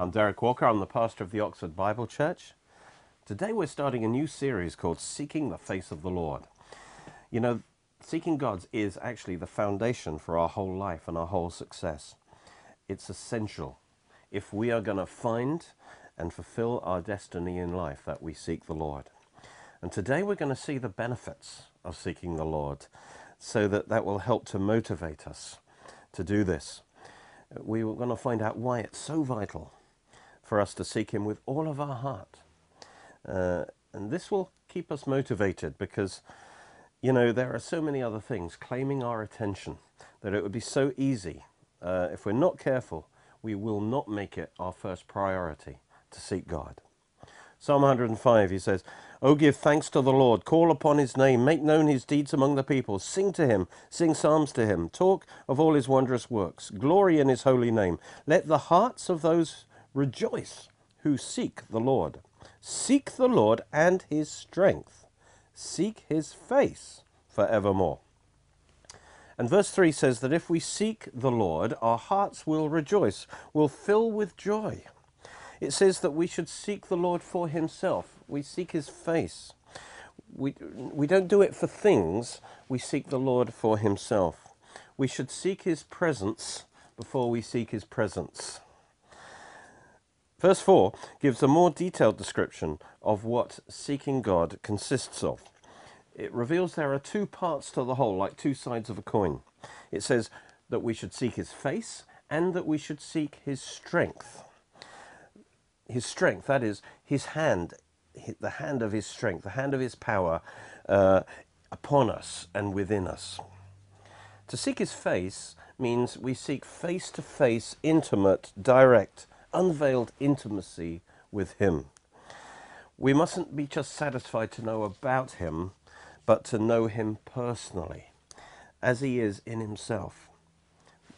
I'm Derek Walker. I'm the pastor of the Oxford Bible Church. Today we're starting a new series called Seeking the Face of the Lord. You know, seeking God's is actually the foundation for our whole life and our whole success. It's essential if we are going to find and fulfill our destiny in life that we seek the Lord. And today we're going to see the benefits of seeking the Lord so that that will help to motivate us to do this we were going to find out why it's so vital for us to seek Him with all of our heart. Uh, and this will keep us motivated because, you know, there are so many other things claiming our attention that it would be so easy. Uh, if we're not careful, we will not make it our first priority to seek God. Psalm 105, he says, Oh, give thanks to the Lord, call upon his name, make known his deeds among the people, sing to him, sing psalms to him, talk of all his wondrous works, glory in his holy name. Let the hearts of those rejoice who seek the Lord. Seek the Lord and his strength, seek his face for evermore. And verse 3 says that if we seek the Lord, our hearts will rejoice, will fill with joy. It says that we should seek the Lord for himself. We seek his face. We, we don't do it for things, we seek the Lord for himself. We should seek his presence before we seek his presence. Verse 4 gives a more detailed description of what seeking God consists of. It reveals there are two parts to the whole, like two sides of a coin. It says that we should seek his face and that we should seek his strength his strength, that is, his hand, the hand of his strength, the hand of his power uh, upon us and within us. To seek his face means we seek face to face, intimate, direct, unveiled intimacy with him. We mustn't be just satisfied to know about him, but to know him personally, as he is in himself.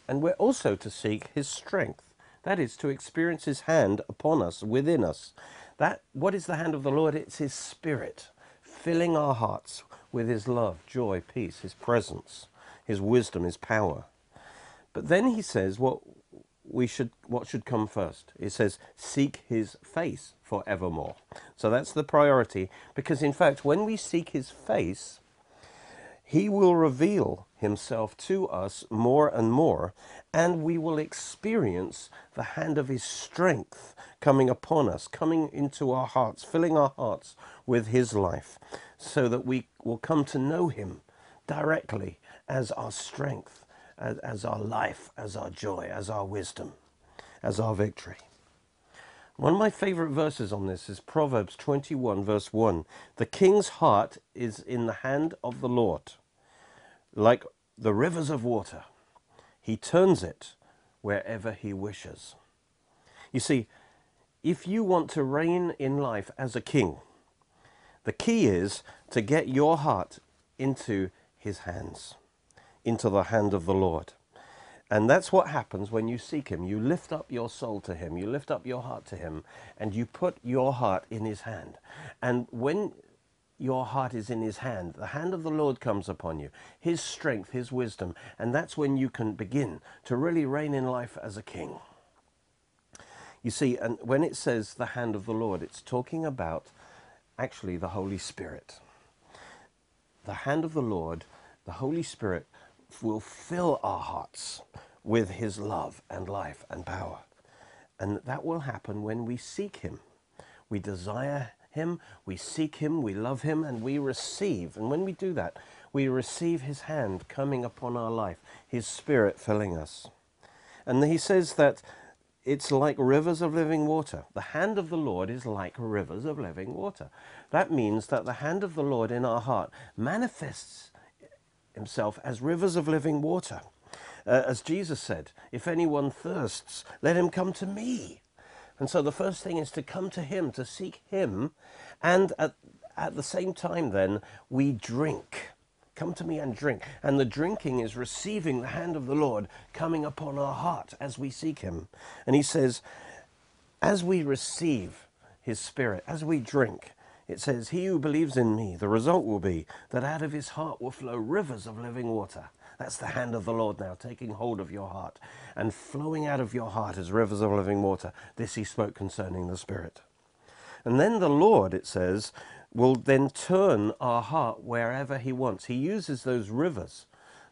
And we're also to seek his strength. That is to experience his hand upon us, within us. That what is the hand of the Lord? It's his spirit, filling our hearts with his love, joy, peace, his presence, his wisdom, his power. But then he says what we should what should come first. It says seek his face for evermore. So that's the priority because in fact when we seek his face he will reveal himself to us more and more, and we will experience the hand of his strength coming upon us, coming into our hearts, filling our hearts with his life, so that we will come to know him directly as our strength, as, as our life, as our joy, as our wisdom, as our victory. One of my favorite verses on this is Proverbs 21, verse 1. The king's heart is in the hand of the Lord, like the rivers of water. He turns it wherever he wishes. You see, if you want to reign in life as a king, the key is to get your heart into his hands, into the hand of the Lord. And that's what happens when you seek him. You lift up your soul to him, you lift up your heart to him, and you put your heart in his hand. And when your heart is in his hand, the hand of the Lord comes upon you, his strength, his wisdom, and that's when you can begin to really reign in life as a king. You see, and when it says the hand of the Lord, it's talking about actually the Holy Spirit. The hand of the Lord, the Holy Spirit, will fill our hearts with his love and life and power. And that will happen when we seek him. We desire him, we seek him, we love him, and we receive. And when we do that, we receive his hand coming upon our life, his spirit filling us. And he says that it's like rivers of living water. The hand of the Lord is like rivers of living water. That means that the hand of the Lord in our heart manifests himself as rivers of living water. Uh, as Jesus said, if anyone thirsts, let him come to me. And so the first thing is to come to him, to seek him, and at, at the same time then, we drink. Come to me and drink. And the drinking is receiving the hand of the Lord coming upon our heart as we seek him. And he says, as we receive his spirit, as we drink, it says, He who believes in me, the result will be that out of his heart will flow rivers of living water. That's the hand of the Lord now, taking hold of your heart and flowing out of your heart as rivers of living water. This he spoke concerning the Spirit. And then the Lord, it says, will then turn our heart wherever he wants. He uses those rivers,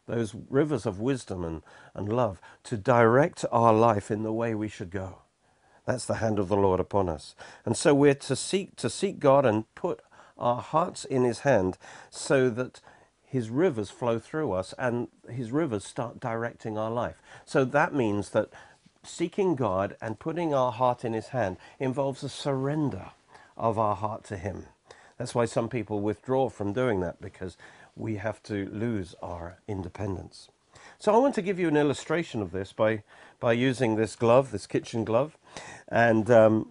those rivers of wisdom and, and love, to direct our life in the way we should go. That's the hand of the Lord upon us. And so we're to seek to seek God and put our hearts in his hand so that his rivers flow through us and his rivers start directing our life. So that means that seeking God and putting our heart in his hand involves a surrender of our heart to him. That's why some people withdraw from doing that because we have to lose our independence. So I want to give you an illustration of this by, by using this glove, this kitchen glove. And um,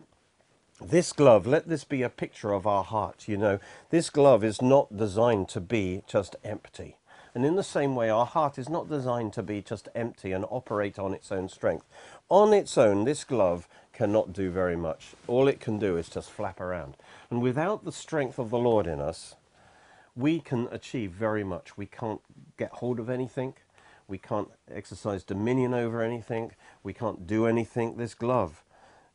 this glove, let this be a picture of our heart. You know, this glove is not designed to be just empty. And in the same way, our heart is not designed to be just empty and operate on its own strength. On its own, this glove cannot do very much. All it can do is just flap around. And without the strength of the Lord in us, we can achieve very much. We can't get hold of anything. We can't exercise dominion over anything. We can't do anything. This glove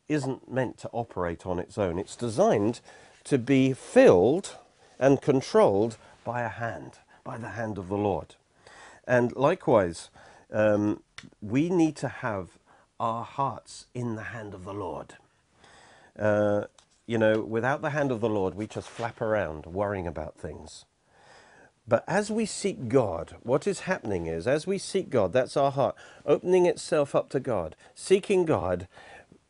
isn't meant to operate on its own. It's designed to be filled and controlled by a hand, by the hand of the Lord. And likewise, um, we need to have our hearts in the hand of the Lord. Uh, you know, without the hand of the Lord, we just flap around worrying about things. But as we seek God, what is happening is, as we seek God, that's our heart, opening itself up to God, seeking God,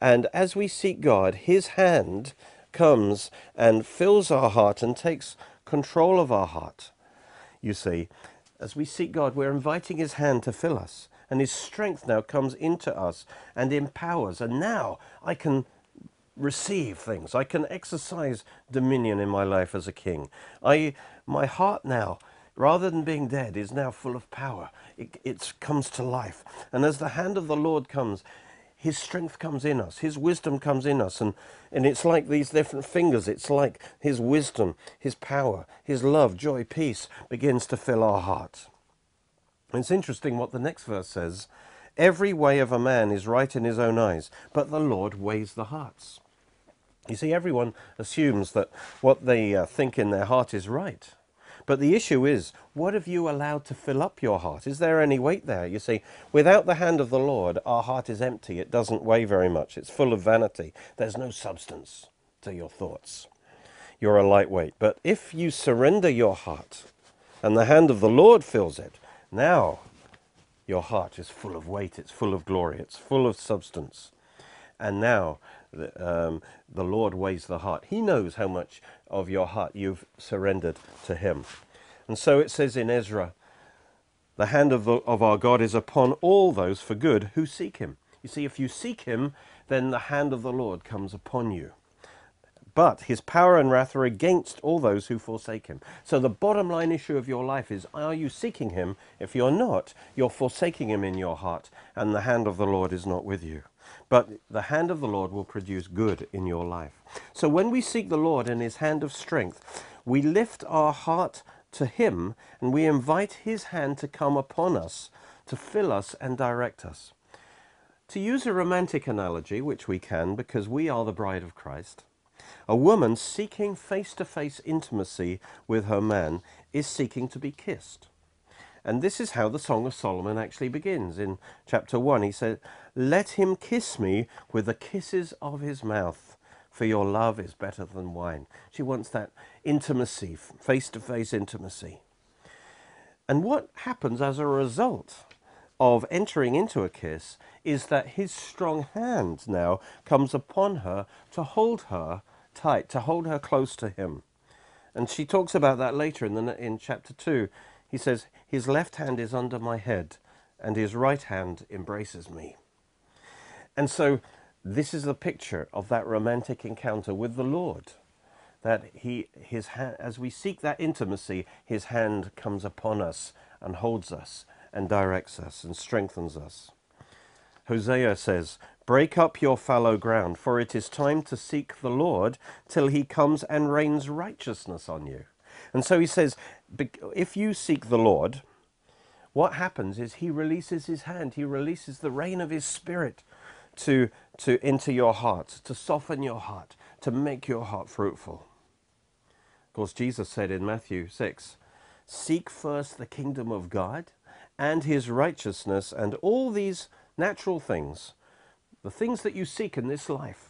and as we seek God, His hand comes and fills our heart and takes control of our heart. You see, as we seek God, we're inviting His hand to fill us, and His strength now comes into us and empowers. And now I can receive things. I can exercise dominion in my life as a king. I, my heart now, rather than being dead, is now full of power. It, comes to life. And as the hand of the Lord comes, his strength comes in us, His wisdom comes in us. And, and it's like these different fingers. It's like His wisdom, His power, His love, joy, peace begins to fill our hearts. It's interesting what the next verse says. Every way of a man is right in his own eyes, but the Lord weighs the hearts. You see, everyone assumes that what they uh, think in their heart is right. But the issue is, what have you allowed to fill up your heart? Is there any weight there? You see, without the hand of the Lord, our heart is empty. It doesn't weigh very much. It's full of vanity. There's no substance to your thoughts. You're a lightweight. But if you surrender your heart and the hand of the Lord fills it, now your heart is full of weight. It's full of glory. It's full of substance. And now um, the Lord weighs the heart. He knows how much of your heart you've surrendered to Him. And so it says in Ezra, the hand of, the, of our God is upon all those for good who seek Him. You see, if you seek Him, then the hand of the Lord comes upon you. But his power and wrath are against all those who forsake him. So the bottom line issue of your life is are you seeking him? If you're not, you're forsaking him in your heart, and the hand of the Lord is not with you. But the hand of the Lord will produce good in your life. So when we seek the Lord in his hand of strength, we lift our heart to him and we invite his hand to come upon us, to fill us and direct us. To use a romantic analogy, which we can because we are the bride of Christ, a woman seeking face to face intimacy with her man is seeking to be kissed. And this is how the Song of Solomon actually begins. In chapter 1, he says, Let him kiss me with the kisses of his mouth, for your love is better than wine. She wants that intimacy, face to face intimacy. And what happens as a result of entering into a kiss is that his strong hand now comes upon her to hold her tight, to hold her close to him. And she talks about that later in, the, in chapter 2. He says, His left hand is under my head, and his right hand embraces me. And so, this is the picture of that romantic encounter with the Lord. That he, his hand, as we seek that intimacy, his hand comes upon us and holds us and directs us and strengthens us. Hosea says, Break up your fallow ground, for it is time to seek the Lord till he comes and rains righteousness on you. And so he says, if you seek the Lord, what happens is he releases his hand, he releases the rain of his spirit to, to, into your heart, to soften your heart, to make your heart fruitful. Of course, Jesus said in Matthew 6 Seek first the kingdom of God and his righteousness, and all these natural things, the things that you seek in this life,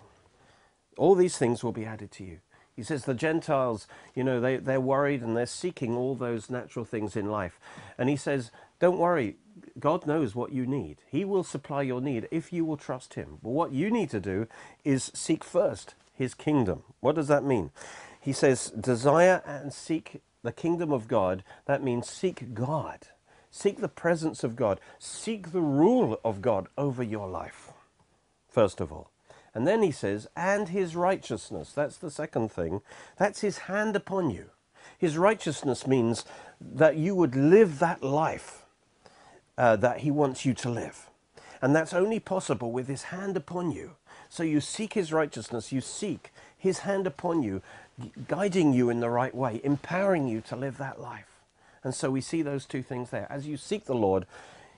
all these things will be added to you. He says the Gentiles, you know, they, they're worried and they're seeking all those natural things in life. And he says, don't worry, God knows what you need. He will supply your need if you will trust Him. But what you need to do is seek first His kingdom. What does that mean? He says, desire and seek the kingdom of God. That means seek God. Seek the presence of God. Seek the rule of God over your life, first of all. And then he says, and his righteousness. That's the second thing. That's his hand upon you. His righteousness means that you would live that life uh, that he wants you to live. And that's only possible with his hand upon you. So you seek his righteousness, you seek his hand upon you, guiding you in the right way, empowering you to live that life. And so we see those two things there. As you seek the Lord,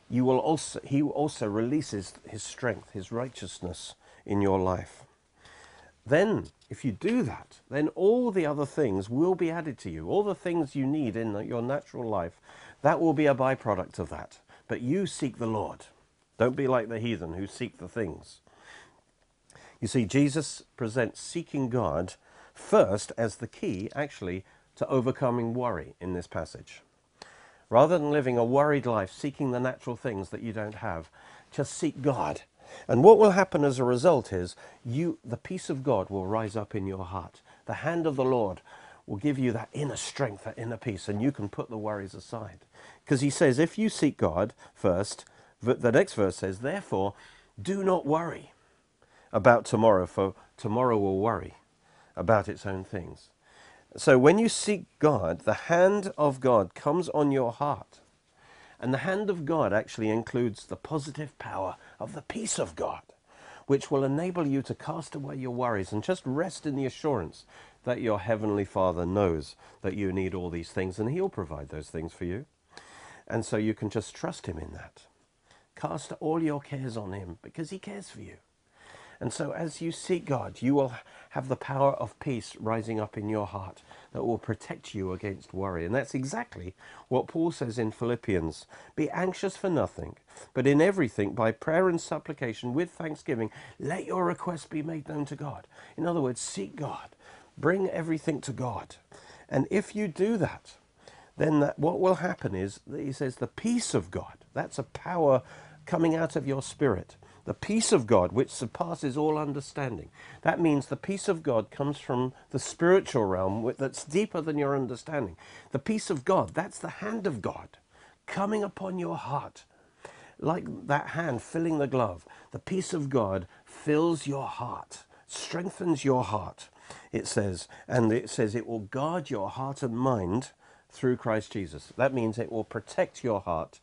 you will also, he also releases his strength, his righteousness in your life. Then, if you do that, then all the other things will be added to you. All the things you need in your natural life, that will be a byproduct of that. But you seek the Lord. Don't be like the heathen who seek the things. You see, Jesus presents seeking God first as the key, actually, to overcoming worry in this passage. Rather than living a worried life, seeking the natural things that you don't have, just seek God. And what will happen as a result is you, the peace of God will rise up in your heart. The hand of the Lord will give you that inner strength, that inner peace, and you can put the worries aside. Because he says, if you seek God first, the next verse says, therefore, do not worry about tomorrow, for tomorrow will worry about its own things. So when you seek God, the hand of God comes on your heart. And the hand of God actually includes the positive power of the peace of God, which will enable you to cast away your worries and just rest in the assurance that your Heavenly Father knows that you need all these things and He'll provide those things for you. And so you can just trust Him in that. Cast all your cares on Him because He cares for you. And so as you seek God, you will have the power of peace rising up in your heart that will protect you against worry. And that's exactly what Paul says in Philippians. Be anxious for nothing, but in everything, by prayer and supplication, with thanksgiving, let your requests be made known to God. In other words, seek God. Bring everything to God. And if you do that, then that, what will happen is, that he says, the peace of God, that's a power coming out of your spirit the peace of God, which surpasses all understanding. That means the peace of God comes from the spiritual realm that's deeper than your understanding. The peace of God, that's the hand of God coming upon your heart. Like that hand filling the glove, the peace of God fills your heart, strengthens your heart, it says. And it says it will guard your heart and mind through Christ Jesus. That means it will protect your heart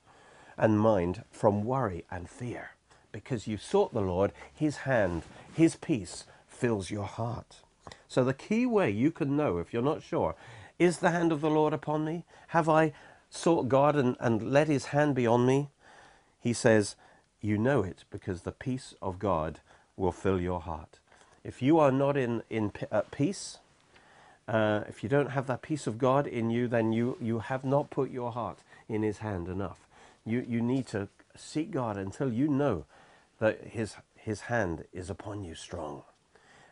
and mind from worry and fear because you sought the Lord, his hand, his peace fills your heart. So the key way you can know if you're not sure, is the hand of the Lord upon me? Have I sought God and, and let his hand be on me? He says, you know it because the peace of God will fill your heart. If you are not in, in at peace, uh, if you don't have that peace of God in you, then you, you have not put your heart in his hand enough. You, you need to seek God until you know that his, his hand is upon you strong.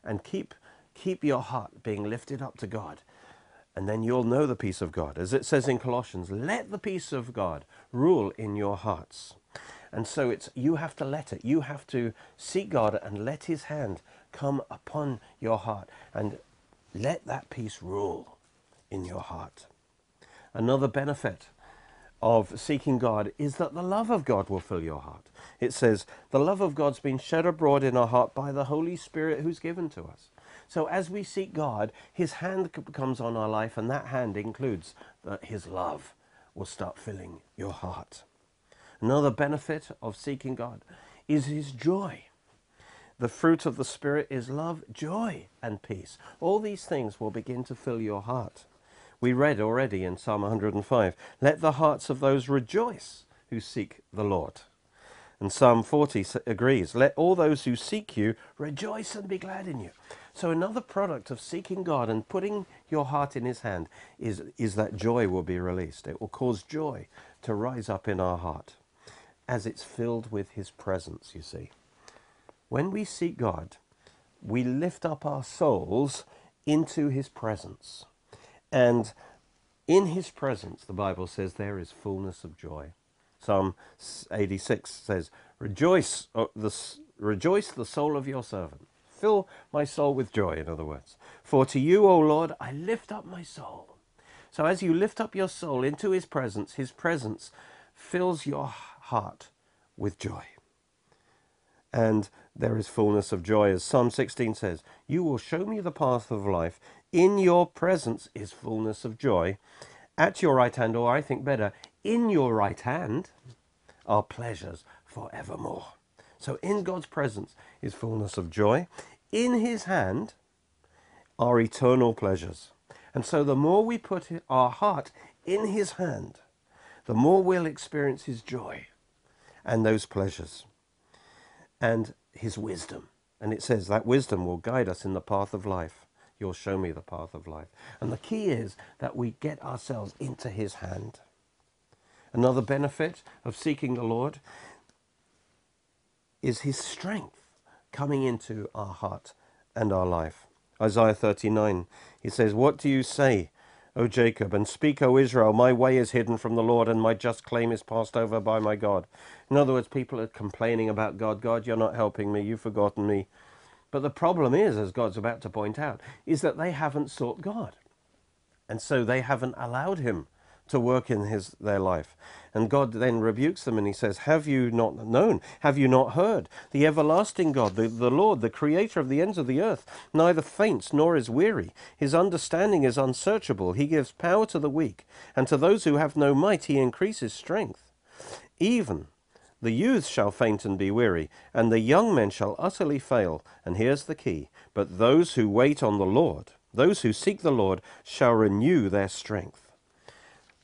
And keep, keep your heart being lifted up to God. And then you'll know the peace of God. As it says in Colossians, let the peace of God rule in your hearts. And so it's you have to let it. You have to seek God and let his hand come upon your heart and let that peace rule in your heart. Another benefit of seeking God is that the love of God will fill your heart. It says, the love of God's been shed abroad in our heart by the Holy Spirit who's given to us. So as we seek God, his hand comes on our life, and that hand includes that his love will start filling your heart. Another benefit of seeking God is his joy. The fruit of the Spirit is love, joy, and peace. All these things will begin to fill your heart. We read already in Psalm 105, let the hearts of those rejoice who seek the Lord. And Psalm 40 agrees Let all those who seek you rejoice and be glad in you. So, another product of seeking God and putting your heart in His hand is, is that joy will be released. It will cause joy to rise up in our heart as it's filled with His presence, you see. When we seek God, we lift up our souls into His presence. And in His presence, the Bible says, there is fullness of joy. Psalm 86 says, Rejoice, oh, the, rejoice the soul of your servant. Fill my soul with joy, in other words. For to you, O Lord, I lift up my soul. So as you lift up your soul into his presence, his presence fills your heart with joy. And there is fullness of joy. As Psalm 16 says, You will show me the path of life. In your presence is fullness of joy. At your right hand, or I think better, in your right hand are pleasures forevermore. So in God's presence is fullness of joy. In his hand are eternal pleasures. And so the more we put our heart in his hand, the more we'll experience his joy and those pleasures and his wisdom. And it says that wisdom will guide us in the path of life. You'll show me the path of life. And the key is that we get ourselves into his hand. Another benefit of seeking the Lord is his strength coming into our heart and our life. Isaiah 39, he says, What do you say, O Jacob, and speak, O Israel, my way is hidden from the Lord, and my just claim is passed over by my God. In other words, people are complaining about God. God, you're not helping me, you've forgotten me. But the problem is, as God's about to point out, is that they haven't sought God. And so they haven't allowed him to work in his their life. And God then rebukes them and he says, Have you not known? Have you not heard? The everlasting God, the, the Lord, the creator of the ends of the earth, neither faints nor is weary. His understanding is unsearchable. He gives power to the weak, and to those who have no might he increases strength. Even the youths shall faint and be weary, and the young men shall utterly fail. And here's the key But those who wait on the Lord, those who seek the Lord, shall renew their strength.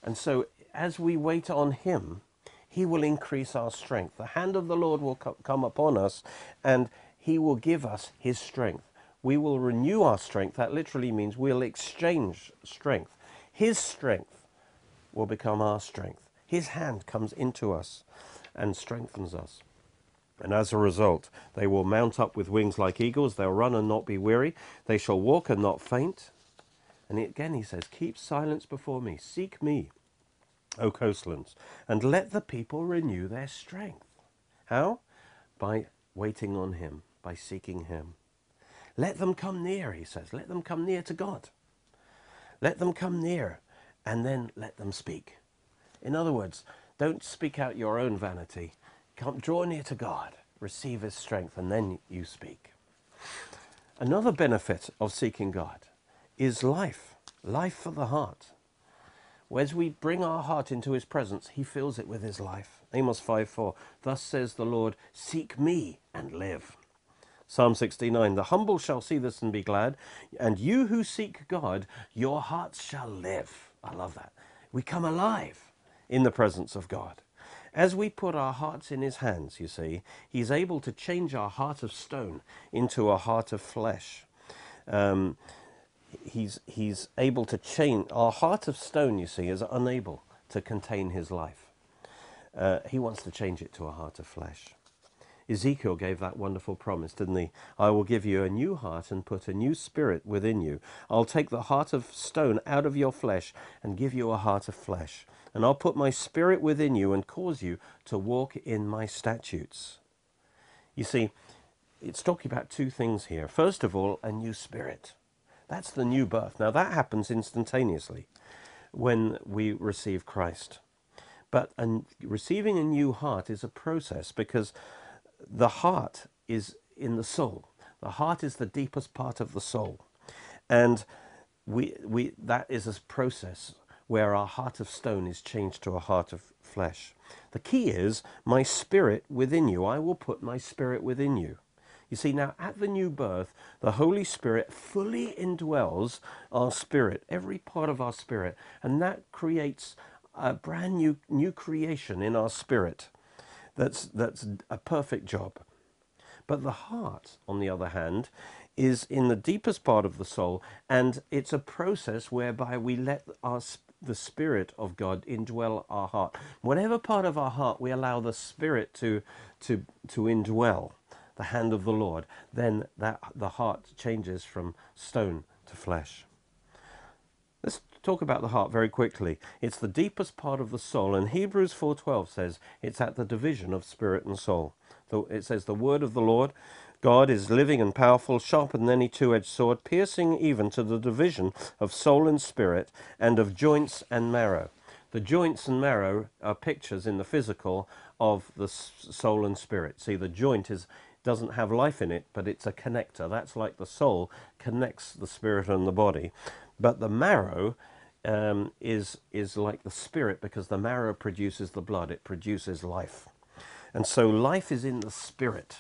And so, as we wait on Him, He will increase our strength. The hand of the Lord will come upon us, and He will give us His strength. We will renew our strength. That literally means we'll exchange strength. His strength will become our strength. His hand comes into us and strengthens us. And as a result, they will mount up with wings like eagles. They'll run and not be weary. They shall walk and not faint. And again he says, Keep silence before me, seek me, O coastlands, and let the people renew their strength. How? By waiting on him, by seeking him. Let them come near, he says. Let them come near to God. Let them come near, and then let them speak. In other words, don't speak out your own vanity. Come, draw near to God, receive his strength, and then you speak. Another benefit of seeking God is life, life for the heart. As we bring our heart into his presence, he fills it with his life. Amos 5 4. Thus says the Lord, Seek me and live. Psalm 69 The humble shall see this and be glad, and you who seek God, your hearts shall live. I love that. We come alive in the presence of God. As we put our hearts in his hands, you see, he's able to change our heart of stone into a heart of flesh. Um, he's, he's able to change. Our heart of stone, you see, is unable to contain his life. Uh, he wants to change it to a heart of flesh. Ezekiel gave that wonderful promise, didn't he? I will give you a new heart and put a new spirit within you. I'll take the heart of stone out of your flesh and give you a heart of flesh. And I'll put my spirit within you and cause you to walk in my statutes. You see, it's talking about two things here. First of all, a new spirit. That's the new birth. Now, that happens instantaneously when we receive Christ. But receiving a new heart is a process because the heart is in the soul. The heart is the deepest part of the soul. And we, we, that is a process where our heart of stone is changed to a heart of flesh. The key is my spirit within you. I will put my spirit within you. You see, now at the new birth, the Holy Spirit fully indwells our spirit, every part of our spirit, and that creates a brand new new creation in our spirit that's that's a perfect job. But the heart, on the other hand, is in the deepest part of the soul, and it's a process whereby we let our the Spirit of God indwell our heart. Whatever part of our heart we allow the Spirit to to to indwell, the hand of the Lord, then that the heart changes from stone to flesh. Talk about the heart very quickly. It's the deepest part of the soul, and Hebrews 4:12 says it's at the division of spirit and soul. It says the word of the Lord God is living and powerful, sharper than any two edged sword, piercing even to the division of soul and spirit, and of joints and marrow. The joints and marrow are pictures in the physical of the soul and spirit. See, the joint is doesn't have life in it, but it's a connector. That's like the soul connects the spirit and the body. But the marrow um, is is like the spirit because the marrow produces the blood. It produces life, and so life is in the spirit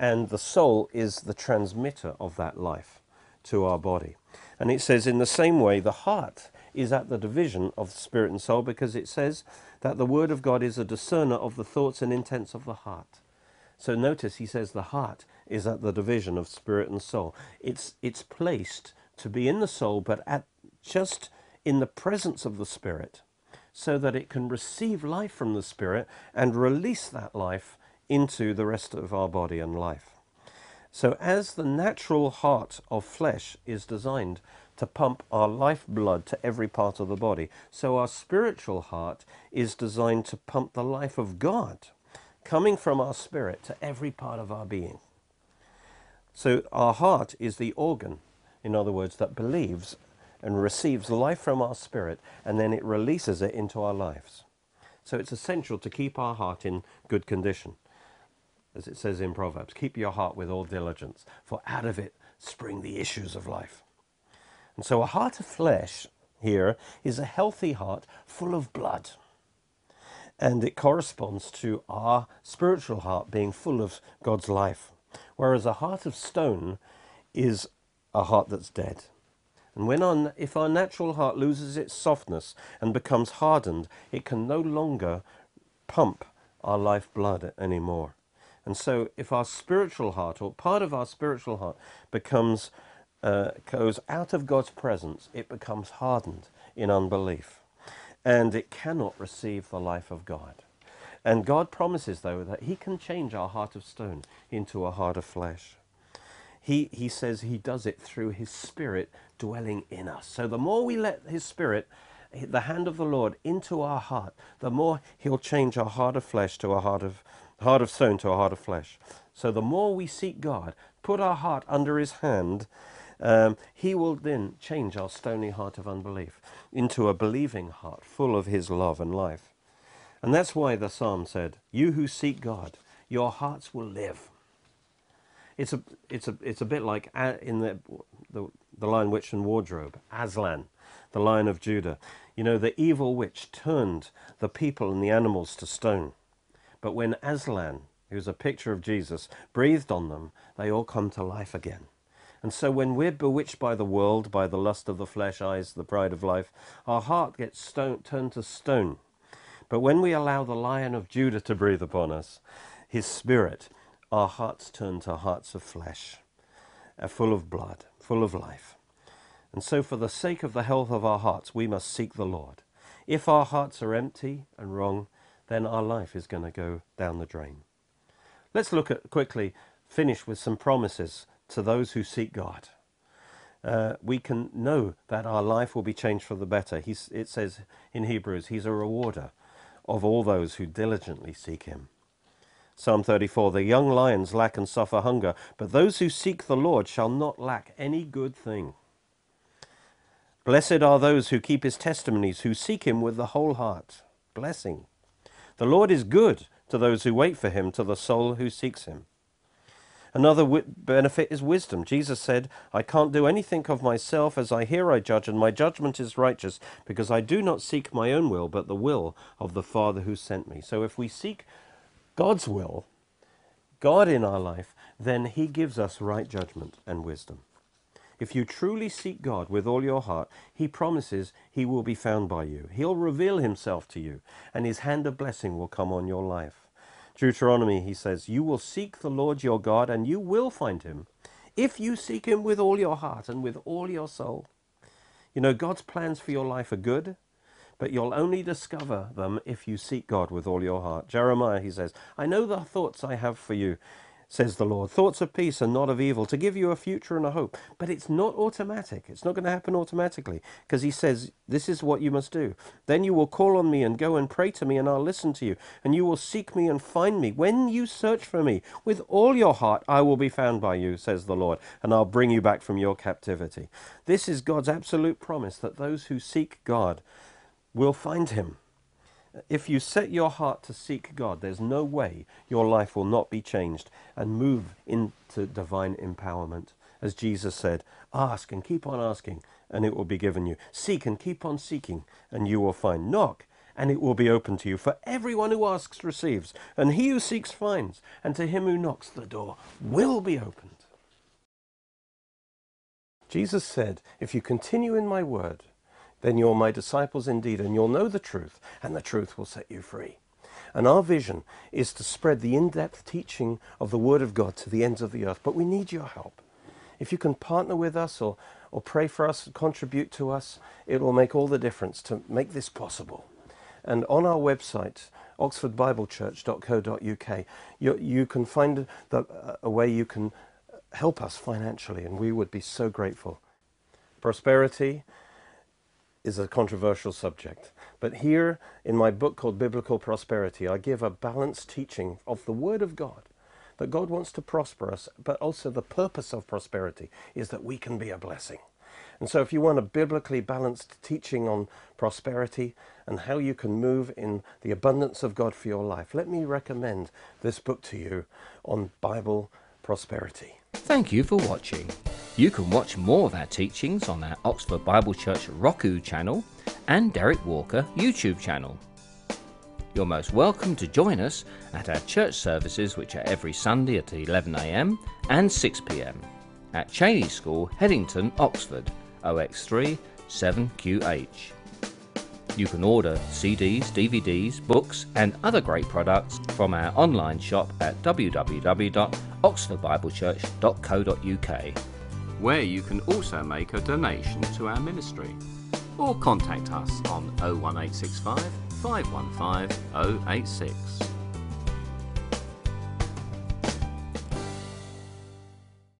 and the soul is the transmitter of that life to our body. And it says, in the same way, the heart is at the division of spirit and soul because it says that the word of God is a discerner of the thoughts and intents of the heart. So notice he says the heart is at the division of spirit and soul. It's, it's placed to be in the soul, but at just in the presence of the spirit so that it can receive life from the spirit and release that life into the rest of our body and life. So, as the natural heart of flesh is designed to pump our life blood to every part of the body, so our spiritual heart is designed to pump the life of God coming from our spirit to every part of our being. So, our heart is the organ, in other words, that believes and receives life from our spirit and then it releases it into our lives. So, it's essential to keep our heart in good condition as it says in Proverbs, keep your heart with all diligence, for out of it spring the issues of life. And so a heart of flesh here is a healthy heart full of blood. And it corresponds to our spiritual heart being full of God's life. Whereas a heart of stone is a heart that's dead. And when our, if our natural heart loses its softness and becomes hardened, it can no longer pump our life blood anymore. And so, if our spiritual heart, or part of our spiritual heart, becomes uh, goes out of God's presence, it becomes hardened in unbelief, and it cannot receive the life of God. And God promises, though, that He can change our heart of stone into a heart of flesh. He, he says He does it through His Spirit dwelling in us. So the more we let His Spirit, the hand of the Lord, into our heart, the more He'll change our heart of flesh to a heart of heart of stone to a heart of flesh. So the more we seek God, put our heart under his hand, um, he will then change our stony heart of unbelief into a believing heart full of his love and life. And that's why the psalm said, You who seek God, your hearts will live. It's a, it's a, it's a bit like in the, the, the Lion, Witch, and Wardrobe, Aslan, the Lion of Judah. You know, the evil witch turned the people and the animals to stone. But when Aslan, who's a picture of Jesus, breathed on them, they all come to life again. And so when we're bewitched by the world, by the lust of the flesh, eyes, the pride of life, our heart gets stone, turned to stone. But when we allow the lion of Judah to breathe upon us, his spirit, our hearts turn to hearts of flesh, are full of blood, full of life. And so, for the sake of the health of our hearts, we must seek the Lord. If our hearts are empty and wrong, then our life is going to go down the drain. Let's look at quickly, finish with some promises to those who seek God. Uh, we can know that our life will be changed for the better. He's, it says in Hebrews, He's a rewarder of all those who diligently seek Him. Psalm 34 The young lions lack and suffer hunger, but those who seek the Lord shall not lack any good thing. Blessed are those who keep His testimonies, who seek Him with the whole heart. Blessing. The Lord is good to those who wait for him, to the soul who seeks him. Another benefit is wisdom. Jesus said, I can't do anything of myself. As I hear, I judge, and my judgment is righteous, because I do not seek my own will, but the will of the Father who sent me. So if we seek God's will, God in our life, then he gives us right judgment and wisdom. If you truly seek God with all your heart, He promises He will be found by you. He'll reveal Himself to you, and His hand of blessing will come on your life. Deuteronomy, he says, You will seek the Lord your God, and you will find Him, if you seek Him with all your heart and with all your soul. You know, God's plans for your life are good, but you'll only discover them if you seek God with all your heart. Jeremiah, he says, I know the thoughts I have for you, says the Lord. Thoughts of peace and not of evil, to give you a future and a hope. But it's not automatic. It's not going to happen automatically because he says, This is what you must do. Then you will call on me and go and pray to me, and I'll listen to you. And you will seek me and find me. When you search for me with all your heart, I will be found by you, says the Lord, and I'll bring you back from your captivity. This is God's absolute promise that those who seek God will find him. If you set your heart to seek God, there's no way your life will not be changed and move into divine empowerment. As Jesus said, ask and keep on asking, and it will be given you. Seek and keep on seeking, and you will find. Knock, and it will be open to you. For everyone who asks receives, and he who seeks finds, and to him who knocks the door will be opened. Jesus said, If you continue in my word, then you're my disciples indeed, and you'll know the truth, and the truth will set you free. And our vision is to spread the in depth teaching of the Word of God to the ends of the earth. But we need your help. If you can partner with us or, or pray for us, contribute to us, it will make all the difference to make this possible. And on our website, oxfordbiblechurch.co.uk, you, you can find the, uh, a way you can help us financially, and we would be so grateful. Prosperity is a controversial subject. But here in my book called Biblical Prosperity, I give a balanced teaching of the Word of God that God wants to prosper us, but also the purpose of prosperity is that we can be a blessing. And so, if you want a biblically balanced teaching on prosperity and how you can move in the abundance of God for your life, let me recommend this book to you on Bible prosperity. Thank you for watching. You can watch more of our teachings on our Oxford Bible Church Roku channel and Derek Walker YouTube channel. You're most welcome to join us at our church services, which are every Sunday at 11am and 6pm at Cheney School, Headington, Oxford, OX3 7QH. You can order CDs, DVDs, books, and other great products from our online shop at www.oxfordbiblechurch.co.uk, where you can also make a donation to our ministry. Or contact us on 01865 515 086.